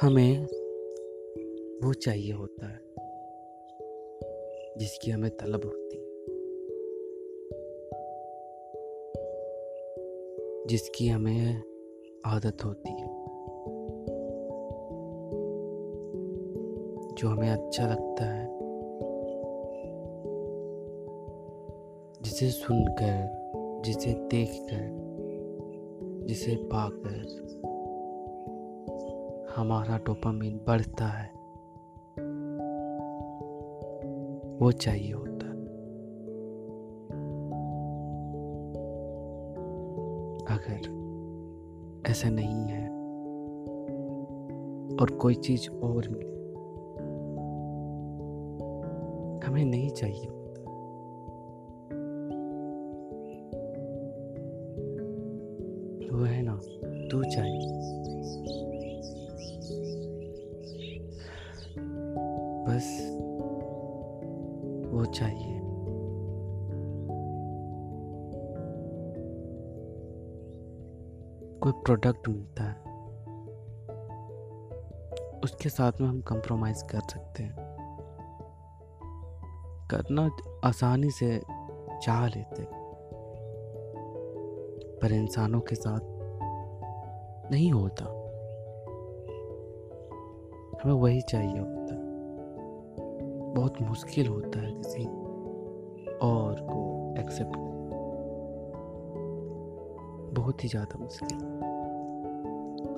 हमें वो चाहिए होता है, जिसकी हमें तलब होती है। जिसकी हमें आदत होती है। जो हमें अच्छा लगता है। जिसे सुनकर, जिसे देखकर, जिसे पाकर हमारा डोपामिन बढ़ता है। वो चाहिए होता अगर ऐसा नहीं है और कोई चीज़ और मिले, हमें नहीं चाहिए होता। वो है ना, तू चाहिए। बस वो चाहिए। कोई प्रोडक्ट मिलता है, उसके साथ में हम कंप्रोमाइज़ कर सकते हैं। करना आसानी से चाह लेते पर इंसानों के साथ नहीं होता। हमें वही चाहिए होता। बहुत मुश्किल होता है किसी और को एक्सेप्ट करना। बहुत ही ज़्यादा मुश्किल।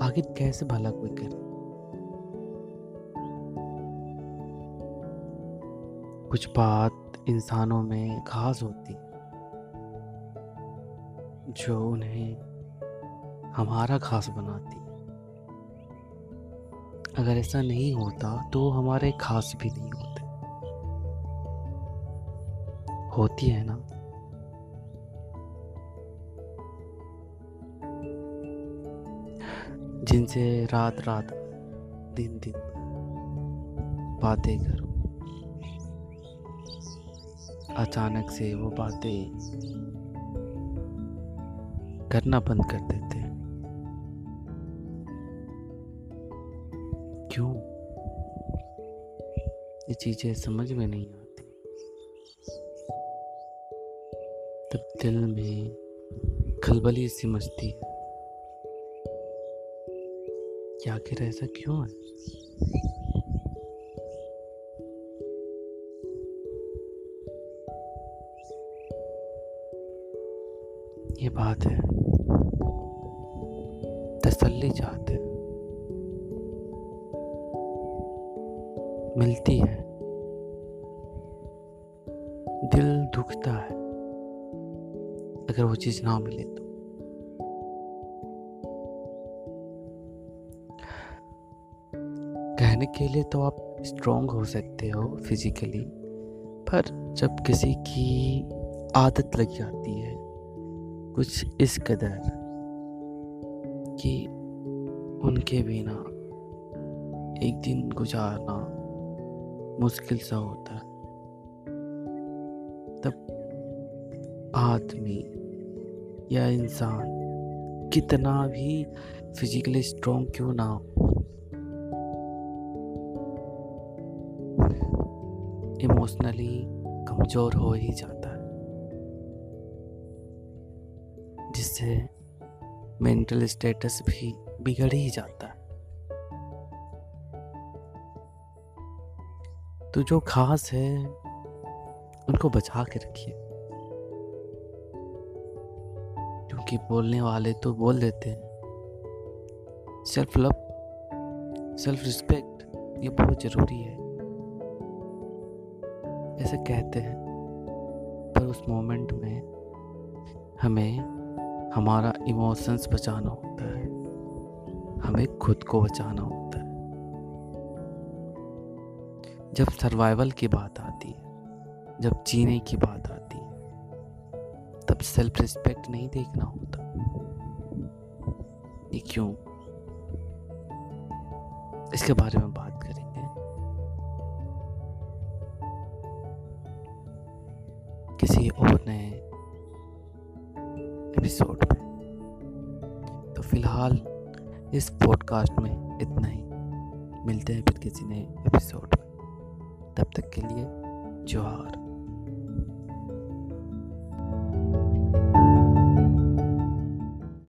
आखिर कैसे भला कोई करे? कुछ बात इंसानों में खास होती जो उन्हें हमारा खास बनाती अगर ऐसा नहीं होता तो हमारे खास भी नहीं होते है ना। जिनसे रात रात, दिन दिन बातें करो। अचानक से वो बातें करना बंद कर देते हैं। क्यों? ये चीज़ें समझ में नहीं आती। दिल में खलबली सी मचती है। कि आखिर ऐसा क्यों है? ये बात है। तसल्ली चाहते मिलती है। दिल दुखता है। अगर वो चीज़ ना मिले तो। कहने के लिए तो आप स्ट्रांग हो सकते हो फिजिकली पर जब किसी की आदत लग जाती है कुछ इस कदर कि उनके बिना एक दिन गुजारना मुश्किल सा होता है तब आदमी या इंसान। कितना भी फिजिकली स्ट्रांग क्यों ना हो। इमोशनली कमज़ोर हो ही जाता है। जिससे मेंटल स्टेटस भी बिगड़ ही जाता है। तो जो खास है, उनको बचा के रखिए। क्योंकि बोलने वाले तो बोल देते हैं। सेल्फ लव सेल्फ रिस्पेक्ट ये बहुत ज़रूरी है। ऐसे कहते हैं। पर उस मोमेंट में हमें, हमारा इमोशंस बचाना होता है। हमें खुद को बचाना होता है। जब सर्वाइवल की बात आती है, जब जीने की बात आती है तब सेल्फ रिस्पेक्ट नहीं देखना होता। ये क्यों? इसके बारे में बात करेंगे। किसी और नए एपिसोड में तो फ़िलहाल इस पॉडकास्ट में इतना ही। मिलते हैं फिर किसी नए एपिसोड में। तब तक के लिए, जोहार।